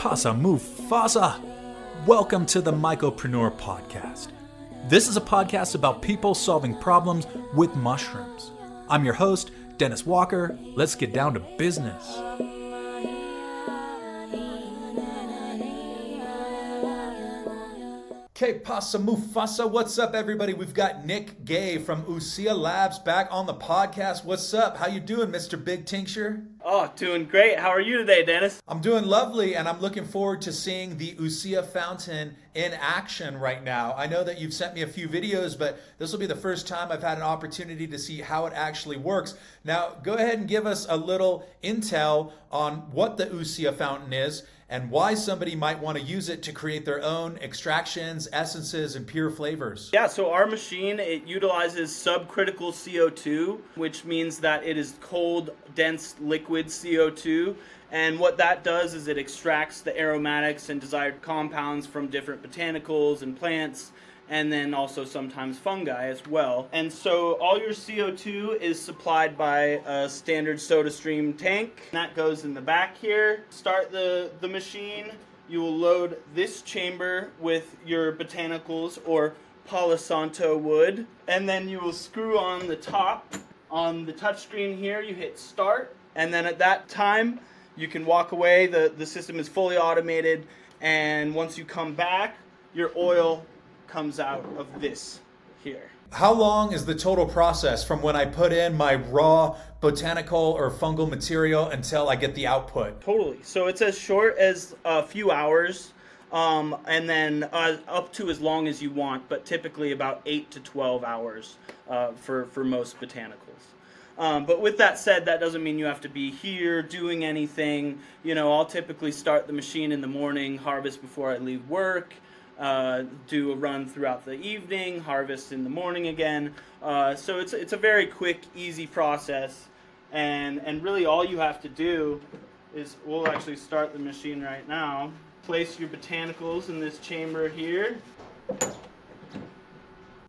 Pasa Mufasa. Welcome to the Mycopreneur Podcast. This is a podcast about people solving problems with mushrooms. I'm your host, Dennis Walker. Let's get down to business. Okay, Pasa Mufasa, what's up, everybody? We've got Nick Gay from Ousia Labs back on the podcast. What's up? How you doing, Mr. Big Tincture? Oh, doing great. How are you today, Dennis? I'm doing lovely, and I'm looking forward to seeing the Ousia fountain in action right now. I know that you've sent me a few videos, but this will be the first time I've had an opportunity to see how it actually works. Now, go ahead and give us a little intel on what the Ousia fountain is and why somebody might want to use it to create their own extractions, essences, and pure flavors. Yeah, so our machine it utilizes subcritical CO2, which means that it is cold, dense liquid CO2. And what that does is it extracts the aromatics and desired compounds from different botanicals and plants and then also sometimes fungi as well. And so all your CO2 is supplied by a standard SodaStream tank. That goes in the back here. Start the, the machine. You will load this chamber with your botanicals or Palo Santo wood. And then you will screw on the top. On the touchscreen here, you hit start. And then at that time, you can walk away. The, the system is fully automated. And once you come back, your oil comes out of this here. How long is the total process from when I put in my raw botanical or fungal material until I get the output? Totally. So it's as short as a few hours, um, and then uh, up to as long as you want, but typically about eight to twelve hours uh, for for most botanicals. Um, but with that said, that doesn't mean you have to be here doing anything. You know, I'll typically start the machine in the morning, harvest before I leave work uh, do a run throughout the evening, harvest in the morning again. Uh, so it's it's a very quick, easy process, and and really all you have to do is we'll actually start the machine right now. Place your botanicals in this chamber here.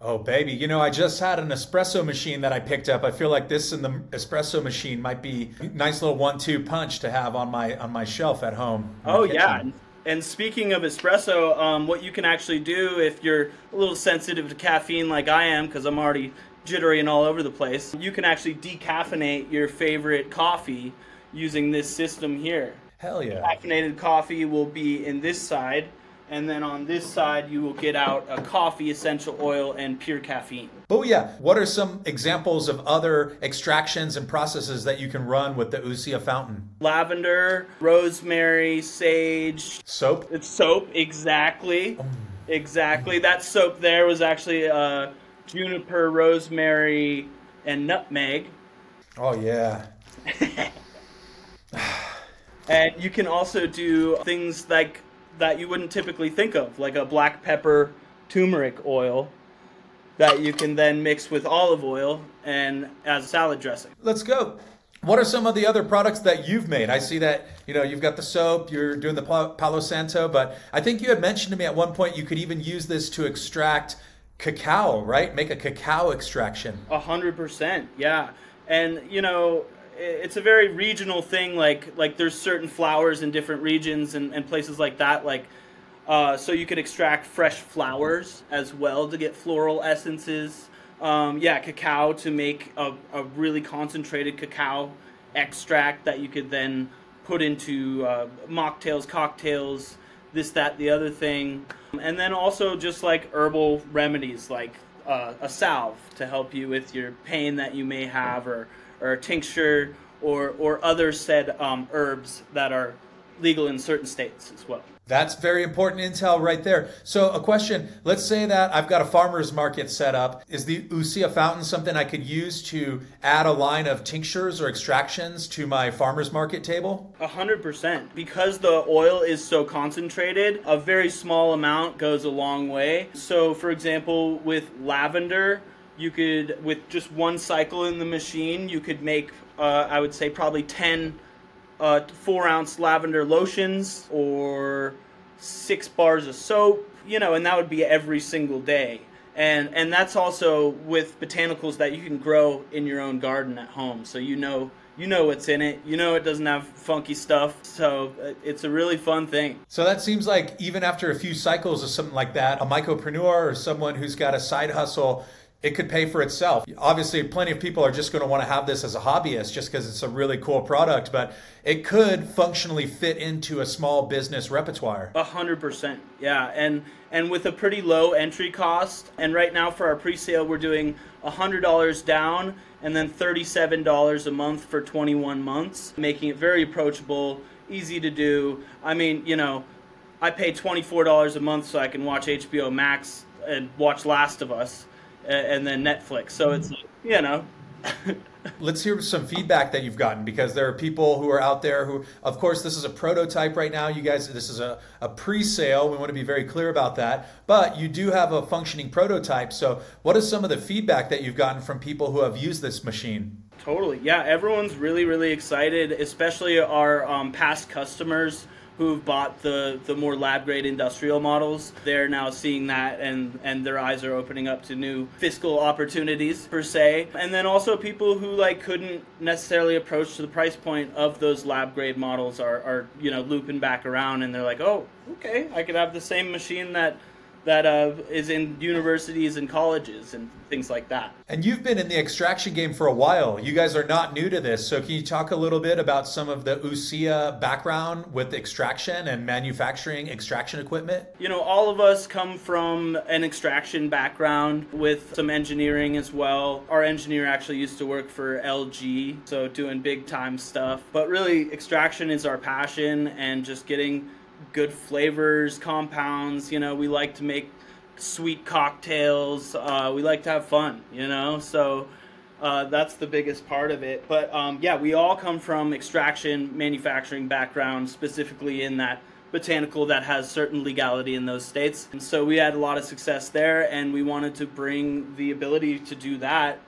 Oh, baby. You know, I just had an espresso machine that I picked up. I feel like this and the espresso machine might be a nice little one-two punch to have on my on my shelf at home. Oh yeah. And speaking of espresso, um, what you can actually do if you're a little sensitive to caffeine like I am, because I'm already jittery and all over the place, you can actually decaffeinate your favorite coffee using this system here. Hell yeah. Caffeinated coffee will be in this side, and then on this side you will get out a coffee essential oil and pure caffeine. Oh yeah, what are some examples of other extractions and processes that you can run with the Ousia fountain? Lavender, rosemary, sage, soap. It's soap, exactly, mm. exactly. That soap there was actually uh, juniper, rosemary, and nutmeg. Oh yeah. and you can also do things like that you wouldn't typically think of, like a black pepper turmeric oil that you can then mix with olive oil and as a salad dressing. Let's go. What are some of the other products that you've made? I see that you know you've got the soap, you're doing the Palo Santo, but I think you had mentioned to me at one point you could even use this to extract cacao, right? Make a cacao extraction. A hundred percent, yeah. And you know, it's a very regional thing. Like like there's certain flowers in different regions and, and places like that. Like uh, so you could extract fresh flowers as well to get floral essences. Um, yeah, cacao to make a, a really concentrated cacao extract that you could then put into uh, mocktails, cocktails, this, that, the other thing. And then also just like herbal remedies like uh, a salve to help you with your pain that you may have or or tincture or, or other said um, herbs that are legal in certain states as well. That's very important intel right there. So, a question let's say that I've got a farmer's market set up. Is the Ousia fountain something I could use to add a line of tinctures or extractions to my farmer's market table? A hundred percent. Because the oil is so concentrated, a very small amount goes a long way. So, for example, with lavender, you could with just one cycle in the machine you could make uh, i would say probably 10 uh, four ounce lavender lotions or six bars of soap you know and that would be every single day and and that's also with botanicals that you can grow in your own garden at home so you know you know what's in it. You know it doesn't have funky stuff. So uh, it's a really fun thing. So that seems like even after a few cycles of something like that, a mycopreneur or someone who's got a side hustle it could pay for itself. Obviously, plenty of people are just going to want to have this as a hobbyist just because it's a really cool product, but it could functionally fit into a small business repertoire. A hundred percent, yeah, and and with a pretty low entry cost. And right now for our pre-sale, we're doing a hundred dollars down and then thirty-seven dollars a month for twenty-one months, making it very approachable, easy to do. I mean, you know, I pay twenty-four dollars a month so I can watch HBO Max and watch Last of Us and then Netflix. So it's you know. Let's hear some feedback that you've gotten because there are people who are out there who, of course, this is a prototype right now. You guys, this is a, a pre sale. We want to be very clear about that. But you do have a functioning prototype. So, what is some of the feedback that you've gotten from people who have used this machine? Totally. Yeah, everyone's really, really excited, especially our um, past customers who've bought the the more lab grade industrial models they're now seeing that and and their eyes are opening up to new fiscal opportunities per se and then also people who like couldn't necessarily approach to the price point of those lab grade models are are you know looping back around and they're like oh okay i could have the same machine that that uh, is in universities and colleges and things like that. And you've been in the extraction game for a while. You guys are not new to this. So, can you talk a little bit about some of the Ousia background with extraction and manufacturing extraction equipment? You know, all of us come from an extraction background with some engineering as well. Our engineer actually used to work for LG, so doing big time stuff. But really, extraction is our passion and just getting good flavors, compounds. You know, we like to make sweet cocktails. Uh, we like to have fun, you know, so uh, that's the biggest part of it. But um, yeah, we all come from extraction manufacturing background, specifically in that botanical that has certain legality in those states. And so we had a lot of success there, and we wanted to bring the ability to do that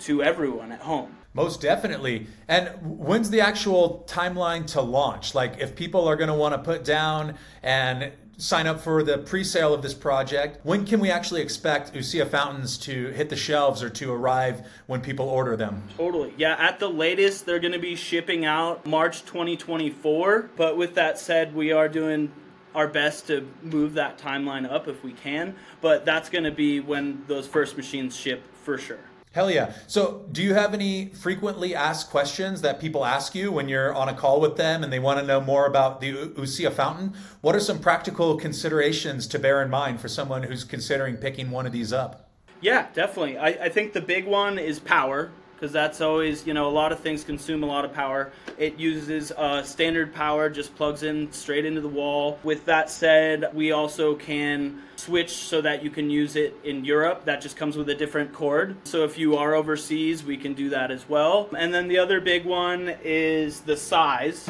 to everyone at home. Most definitely. And when's the actual timeline to launch? Like, if people are going to want to put down and sign up for the pre-sale of this project, when can we actually expect Ousia fountains to hit the shelves or to arrive when people order them? Totally. Yeah, at the latest, they're going to be shipping out March 2024. But with that said, we are doing our best to move that timeline up if we can. But that's going to be when those first machines ship for sure. Hell yeah. So, do you have any frequently asked questions that people ask you when you're on a call with them and they want to know more about the Ousia fountain? What are some practical considerations to bear in mind for someone who's considering picking one of these up? Yeah, definitely. I, I think the big one is power because that's always you know a lot of things consume a lot of power. It uses uh, standard power just plugs in straight into the wall. With that said we also can switch so that you can use it in europe. That just comes with a different cord. So if you are overseas we can do that as well. And then the other big one is the size.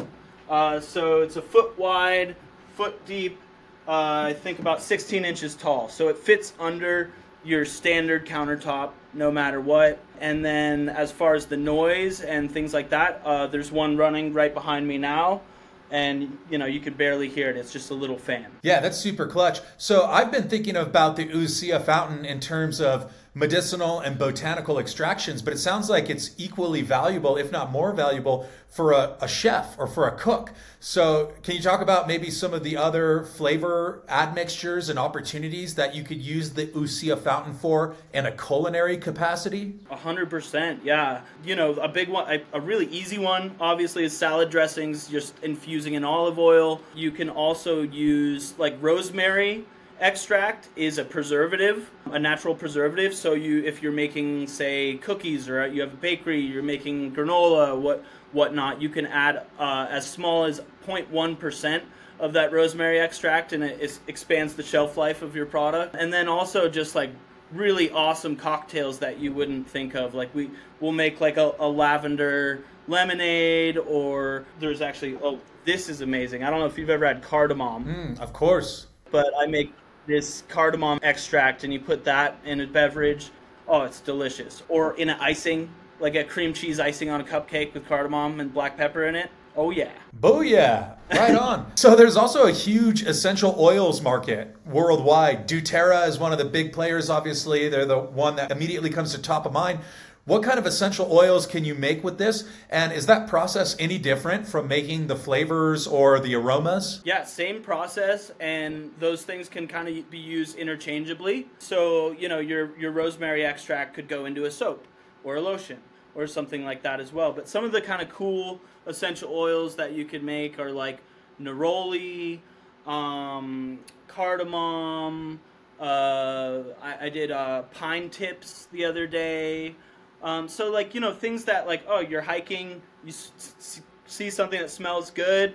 Uh, so it's a foot wide foot deep uh, i think about 16 inches tall. So it fits under your standard countertop no matter what. And then as far as the noise and things like that, uh, there's one running right behind me now. And you know you could barely hear it. It's just a little fan. Yeah, that's super clutch. So I've been thinking about the Ousia fountain in terms of medicinal and botanical extractions, but it sounds like it's equally valuable, if not more valuable, for a, a, chef or for a cook. So, can you talk about maybe some of the other flavor admixtures and opportunities that you could use the Ousia fountain for in a culinary capacity? A hundred percent, yeah. You know, a big one, a really easy one, obviously, is salad dressings, just infusing in olive oil. You can also use like rosemary extract is a preservative, a natural preservative. So you, if you're making, say, cookies or you have a bakery, you're making granola, what whatnot, you can add uh, as small as 0.1 percent of that rosemary extract, and it is, expands the shelf life of your product. And then also just like really awesome cocktails that you wouldn't think of. Like we will make like a, a lavender lemonade, or there's actually oh this is amazing. I don't know if you've ever had cardamom. Mm, of course. But I make this cardamom extract and you put that in a beverage, oh, it's delicious. Or in an icing, like a cream cheese icing on a cupcake with cardamom and black pepper in it. Oh yeah. Booyah! Right on. so there's also a huge essential oils market worldwide. doTERRA is one of the big players, obviously. They're the one that immediately comes to top of mind. What kind of essential oils can you make with this? And is that process any different from making the flavors or the aromas? Yeah, same process, and those things can kind of be used interchangeably. So, you know, your, your rosemary extract could go into a soap or a lotion or something like that as well. But some of the kind of cool essential oils that you could make are like neroli, um, cardamom. Uh, I, I, did uh, pine tips the other day. Um, so like you know things that like oh you're hiking, you s- see something that smells good,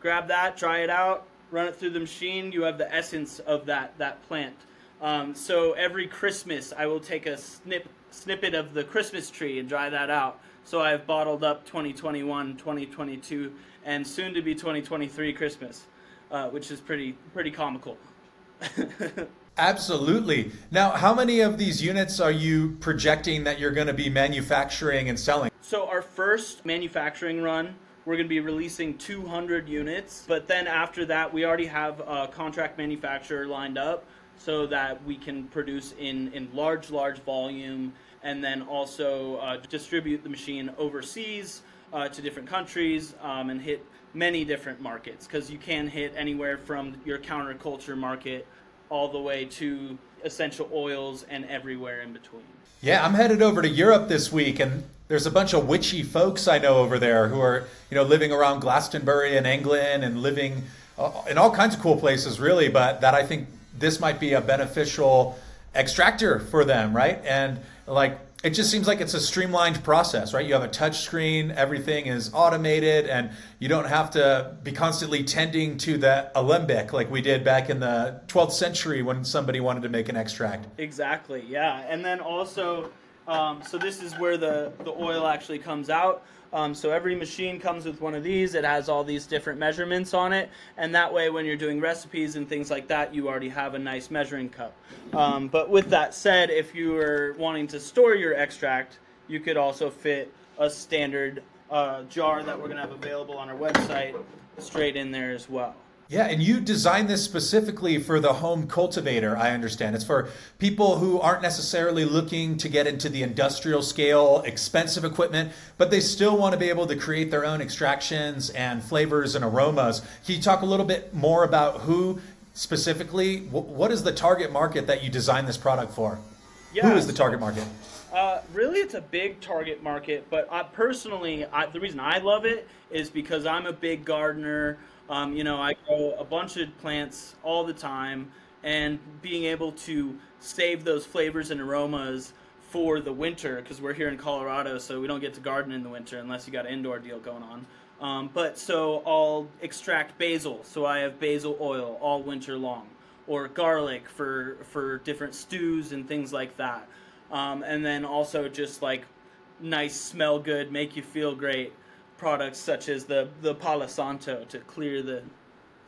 grab that, dry it out, run it through the machine. You have the essence of that that plant. Um, so every Christmas I will take a snip snippet of the Christmas tree and dry that out. So I've bottled up 2021, 2022, and soon to be 2023 Christmas, uh, which is pretty pretty comical. Absolutely. Now, how many of these units are you projecting that you're going to be manufacturing and selling? So our first manufacturing run, we're going to be releasing 200 units, but then after that, we already have a contract manufacturer lined up so that we can produce in, in large, large volume and then also uh, distribute the machine overseas uh, to different countries um, and hit many different markets because you can hit anywhere from your counterculture market all the way to essential oils and everywhere in between. Yeah, I'm headed over to Europe this week and there's a bunch of witchy folks I know over there who are, you know, living around Glastonbury in England and living uh, in all kinds of cool places really, but that I think this might be a beneficial extractor for them, right? And like it just seems like it's a streamlined process, right? You have a touch screen, everything is automated, and you don't have to be constantly tending to the alembic like we did back in the 12th century when somebody wanted to make an extract. Exactly, yeah. And then also, um, so this is where the, the oil actually comes out. Um, so every machine comes with one of these. It has all these different measurements on it, and that way, when you're doing recipes and things like that, you already have a nice measuring cup. Um, but with that said, if you are wanting to store your extract, you could also fit a standard uh, jar that we're going to have available on our website straight in there as well. Yeah, and you designed this specifically for the home cultivator, I understand. It's for people who aren't necessarily looking to get into the industrial scale, expensive equipment, but they still want to be able to create their own extractions and flavors and aromas. Can you talk a little bit more about who specifically, what is the target market that you designed this product for? Yeah, who is the target market? Uh, really, it's a big target market, but I, personally, I, the reason I love it is because I'm a big gardener. Um, you know, I grow a bunch of plants all the time, and being able to save those flavors and aromas for the winter, because we're here in Colorado, so we don't get to garden in the winter unless you got an indoor deal going on. Um, but so I'll extract basil, so I have basil oil all winter long, or garlic for for different stews and things like that. Um, and then also just like nice, smell good, make you feel great products such as the the Palo Santo to clear the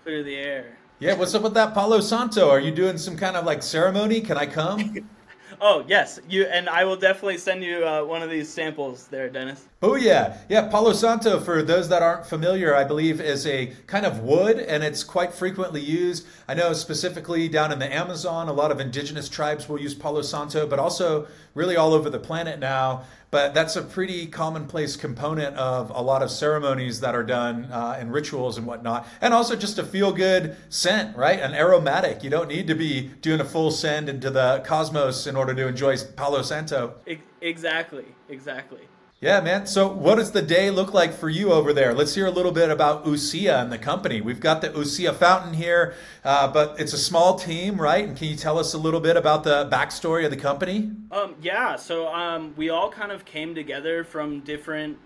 clear the air. Yeah, what's up with that Palo Santo? Are you doing some kind of like ceremony? Can I come? oh yes, you and I will definitely send you uh, one of these samples there, Dennis. Oh yeah, yeah. Palo Santo, for those that aren't familiar, I believe is a kind of wood, and it's quite frequently used. I know specifically down in the Amazon, a lot of indigenous tribes will use Palo Santo, but also really all over the planet now but that's a pretty commonplace component of a lot of ceremonies that are done uh, and rituals and whatnot. And also just a feel good scent, right? An aromatic. You don't need to be doing a full send into the cosmos in order to enjoy Palo Santo. Exactly, exactly. Yeah, man. So, what does the day look like for you over there? Let's hear a little bit about Ousia and the company. We've got the Ousia fountain here, uh, but it's a small team, right? And can you tell us a little bit about the backstory of the company? Um, yeah. So, um, we all kind of came together from different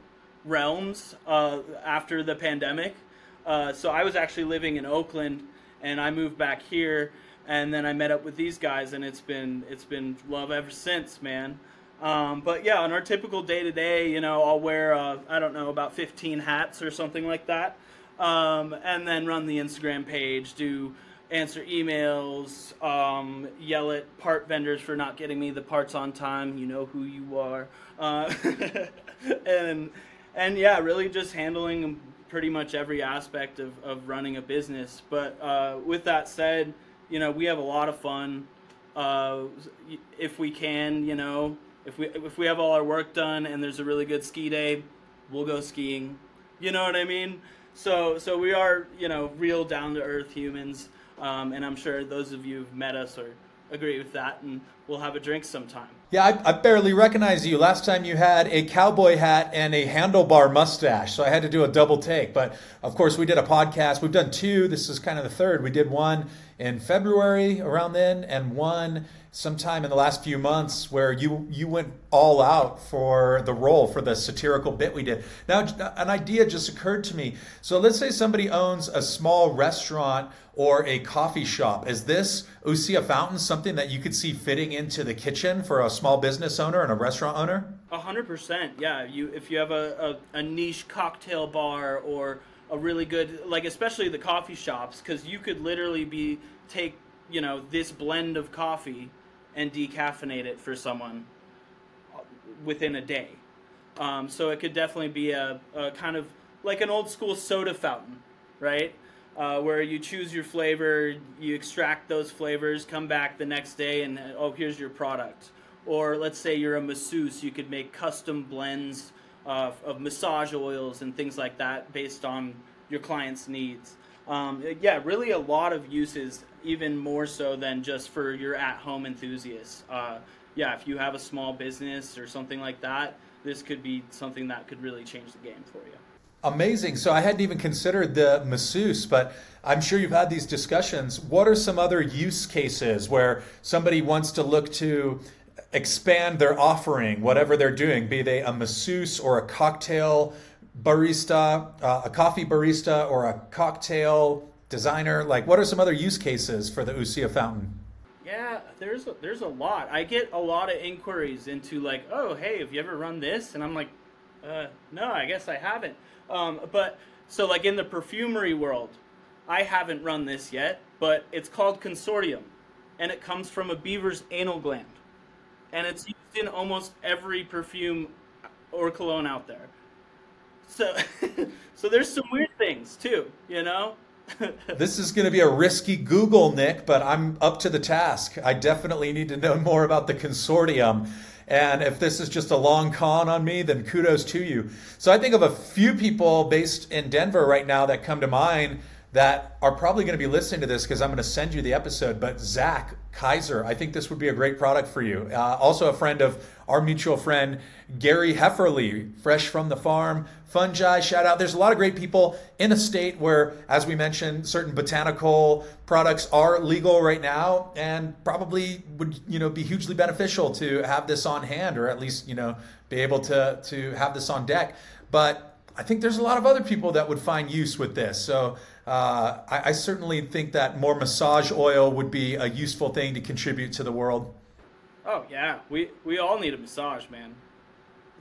realms uh, after the pandemic. Uh, so, I was actually living in Oakland, and I moved back here, and then I met up with these guys, and it's been it's been love ever since, man. Um, but yeah, on our typical day to day, you know, I'll wear, uh, I don't know, about 15 hats or something like that. Um, and then run the Instagram page, do answer emails, um, yell at part vendors for not getting me the parts on time. You know who you are. Uh, and, and yeah, really just handling pretty much every aspect of, of running a business. But uh, with that said, you know, we have a lot of fun. Uh, if we can, you know, if we if we have all our work done and there's a really good ski day, we'll go skiing. You know what I mean? So so we are you know real down to earth humans, um, and I'm sure those of you who've met us or agree with that, and we'll have a drink sometime. Yeah, I, I, barely recognize you. Last time you had a cowboy hat and a handlebar mustache, so I had to do a double take. But of course, we did a podcast. We've done two. This is kind of the third. We did one in February around then, and one sometime in the last few months where you you went all out for the role for the satirical bit we did. Now, uh, an idea just occurred to me. So let's say somebody owns a small restaurant or a coffee shop. Is this Ousia Fountain something that you could see fitting into the kitchen for a small business owner and a restaurant owner? A hundred percent. Yeah. You if you have a, a, a niche cocktail bar or a really good like especially the coffee shops because you could literally be take you know this blend of coffee and decaffeinate it for someone within a day. Um, so it could definitely be a, a, kind of like an old school soda fountain, right? Uh, where you choose your flavor, you extract those flavors, come back the next day, and oh, here's your product. Or let's say you're a masseuse, you could make custom blends of, of massage oils and things like that based on your client's needs. Um, yeah, really a lot of uses even more so than just for your at-home enthusiasts. Uh, yeah, if you have a small business or something like that, this could be something that could really change the game for you. Amazing. So I hadn't even considered the masseuse, but I'm sure you've had these discussions. What are some other use cases where somebody wants to look to expand their offering, whatever they're doing, be they a masseuse or a cocktail barista, uh, a coffee barista, or a cocktail designer? Like, what are some other use cases for the Ousia fountain? Yeah, there's a, there's a lot. I get a lot of inquiries into like, oh, hey, have you ever run this? And I'm like, uh, no, I guess I haven't. Um, but so like in the perfumery world, I haven't run this yet, but it's called castoreum, and it comes from a beaver's anal gland, and it's used in almost every perfume or cologne out there. So, so there's some weird things too, you know this is going to be a risky Google, Nick, but I'm up to the task. I definitely need to know more about the castoreum. And if this is just a long con on me, then kudos to you. So I think of a few people based in Denver right now that come to mind that are probably going to be listening to this because I'm going to send you the episode. But Zach Kaiser, I think this would be a great product for you. Uh, also, a friend of our mutual friend Gary Hefferly, fresh from the farm, fungi. Shout out! There's a lot of great people in a state where, as we mentioned, certain botanical products are legal right now, and probably would you know be hugely beneficial to have this on hand, or at least you know be able to to have this on deck. But I think there's a lot of other people that would find use with this. So uh, I, I, certainly think that more massage oil would be a useful thing to contribute to the world. Oh yeah, we we all need a massage, man.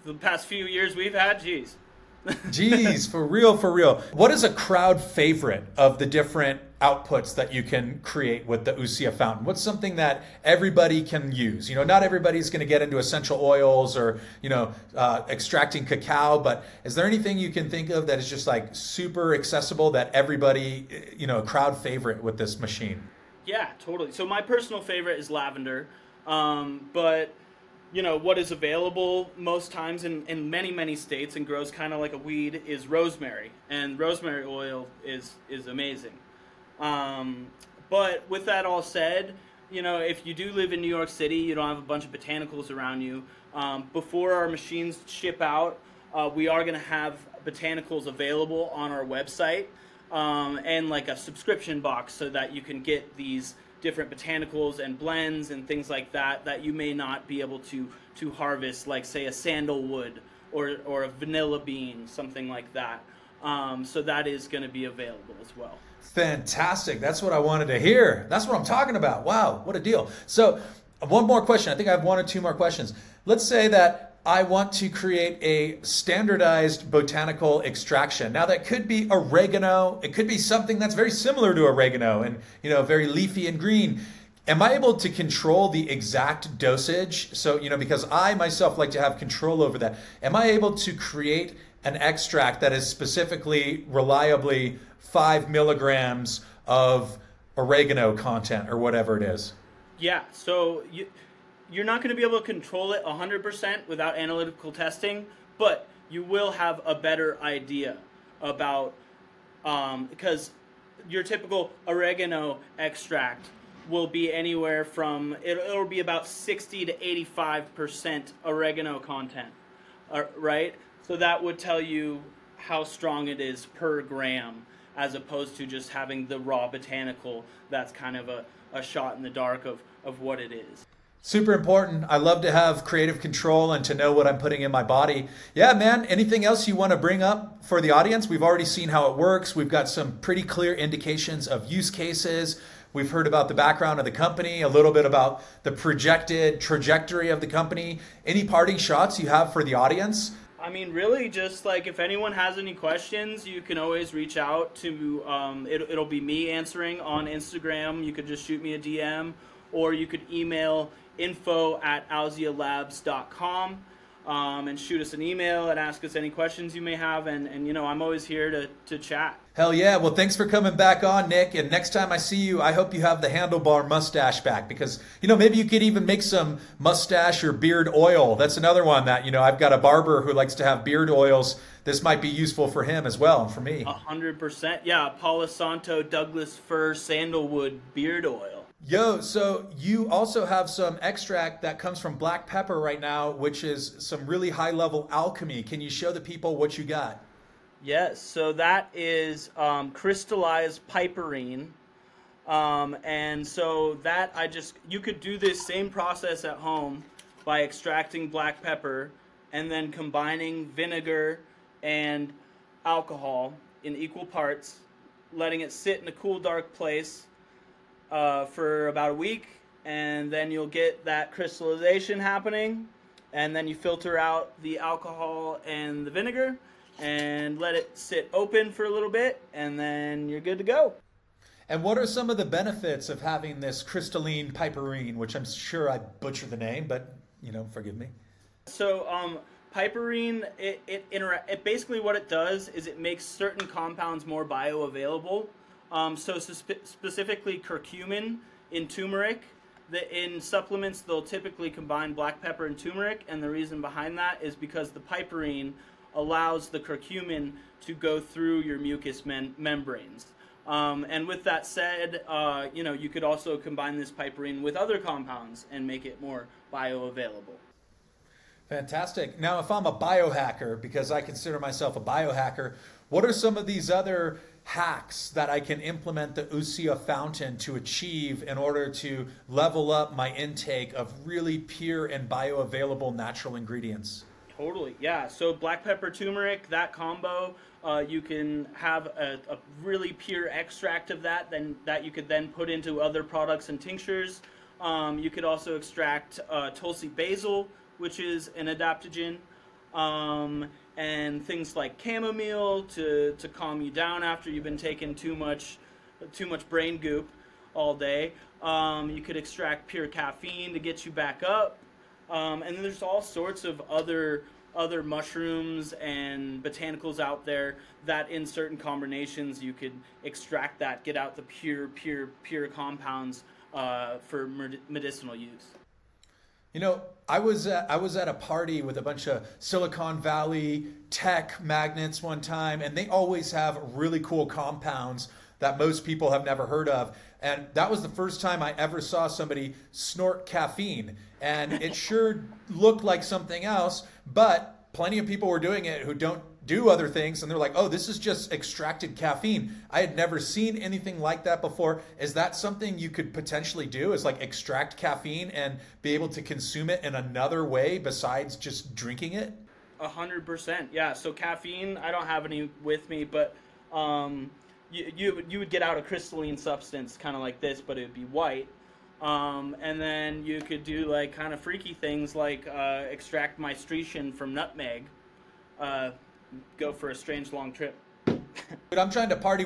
The past few years we've had, geez. Jeez, for real, for real. What is a crowd favorite of the different outputs that you can create with the Ousia fountain? What's something that everybody can use? You know, not everybody's going to get into essential oils or, you know, uh, extracting cacao, but is there anything you can think of that is just like super accessible that everybody, you know, a crowd favorite with this machine? Yeah, totally. So my personal favorite is lavender, um, but you know what is available most times in, in many many states and grows kind of like a weed is rosemary and rosemary oil is is amazing um, but with that all said you know if you do live in new york city you don't have a bunch of botanicals around you um, before our machines ship out uh, we are going to have botanicals available on our website um, and like a subscription box so that you can get these different botanicals and blends and things like that that you may not be able to to harvest, like say a sandalwood or or a vanilla bean, something like that. Um, so that is going to be available as well. Fantastic. That's what I wanted to hear. That's what I'm talking about. Wow, what a deal. So, one more question. I think I have one or two more questions. Let's say that I want to create a standardized botanical extraction. Now that could be oregano, it could be something that's very similar to oregano and you know very leafy and green. Am I able to control the exact dosage? So, you know, because I myself like to have control over that. Am I able to create an extract that is specifically reliably 5 milligrams of oregano content or whatever it is? Yeah, so you you're not going to be able to control it 100% without analytical testing, but you will have a better idea about um, because your typical oregano extract will be anywhere from it, it'll be about 60 to 85 percent oregano content uh, right so that would tell you how strong it is per gram as opposed to just having the raw botanical that's kind of a, a shot in the dark of, of what it is Super important. I love to have creative control and to know what I'm putting in my body. Yeah, man, anything else you want to bring up for the audience? We've already seen how it works. We've got some pretty clear indications of use cases. We've heard about the background of the company, a little bit about the projected trajectory of the company. Any parting shots you have for the audience? I mean, really, just like if anyone has any questions, you can always reach out to. Um, it, it'll be me answering on Instagram. You could just shoot me a DM, or you could email info at ousialabs.com um, and shoot us an email and ask us any questions you may have. And, and you know, I'm always here to, to chat. Hell yeah. Well, thanks for coming back on, Nick. And next time I see you, I hope you have the handlebar mustache back because, you know, maybe you could even make some mustache or beard oil. That's another one that, you know, I've got a barber who likes to have beard oils. This might be useful for him as well and for me. A hundred percent. Yeah. Palo Santo Douglas fir sandalwood beard oil. Yo, so you also have some extract that comes from black pepper right now, which is some really high level alchemy. Can you show the people what you got? Yes, so that is um, crystallized piperine. Um, and so that I just, you could do this same process at home by extracting black pepper and then combining vinegar and alcohol in equal parts, letting it sit in a cool, dark place uh, for about a week, and then you'll get that crystallization happening, and then you filter out the alcohol and the vinegar, and let it sit open for a little bit, and then you're good to go. And what are some of the benefits of having this crystalline piperine, which I'm sure I butchered the name, but you know, forgive me. So, um, piperine, it it, intera- it basically what it does is it makes certain compounds more bioavailable. Um, so spe- specifically curcumin in turmeric. The, in supplements, they'll typically combine black pepper and turmeric, and the reason behind that is because the piperine allows the curcumin to go through your mucous men- membranes. Um, and with that said, uh, you know you could also combine this piperine with other compounds and make it more bioavailable. Fantastic. Now, if I'm a biohacker, because I consider myself a biohacker, what are some of these other hacks that I can implement the Ousia fountain to achieve in order to level up my intake of really pure and bioavailable natural ingredients? Totally, yeah. So black pepper turmeric, that combo, uh, you can have a, a, really pure extract of that, then that you could then put into other products and tinctures. Um, you could also extract uh, Tulsi basil, which is an adaptogen. Um, and things like chamomile to, to calm you down after you've been taking too much too much brain goop all day. Um, you could extract pure caffeine to get you back up, um, and there's all sorts of other other mushrooms and botanicals out there that in certain combinations you could extract that, get out the pure, pure, pure compounds uh, for medicinal use. You know, I was at, I was at a party with a bunch of Silicon Valley tech magnets one time, and they always have really cool compounds that most people have never heard of. And that was the first time I ever saw somebody snort caffeine. And it sure looked like something else, but plenty of people were doing it who don't do other things and they're like, oh, this is just extracted caffeine. I had never seen anything like that before. Is that something you could potentially do? Is like extract caffeine and be able to consume it in another way besides just drinking it? A hundred percent, yeah. So caffeine, I don't have any with me, but um, you, you you would get out a crystalline substance, kind of like this, but it would be white. Um, and then you could do like kind of freaky things like uh, extract myristicin from nutmeg. Uh, go for a strange long trip. But I'm trying to party with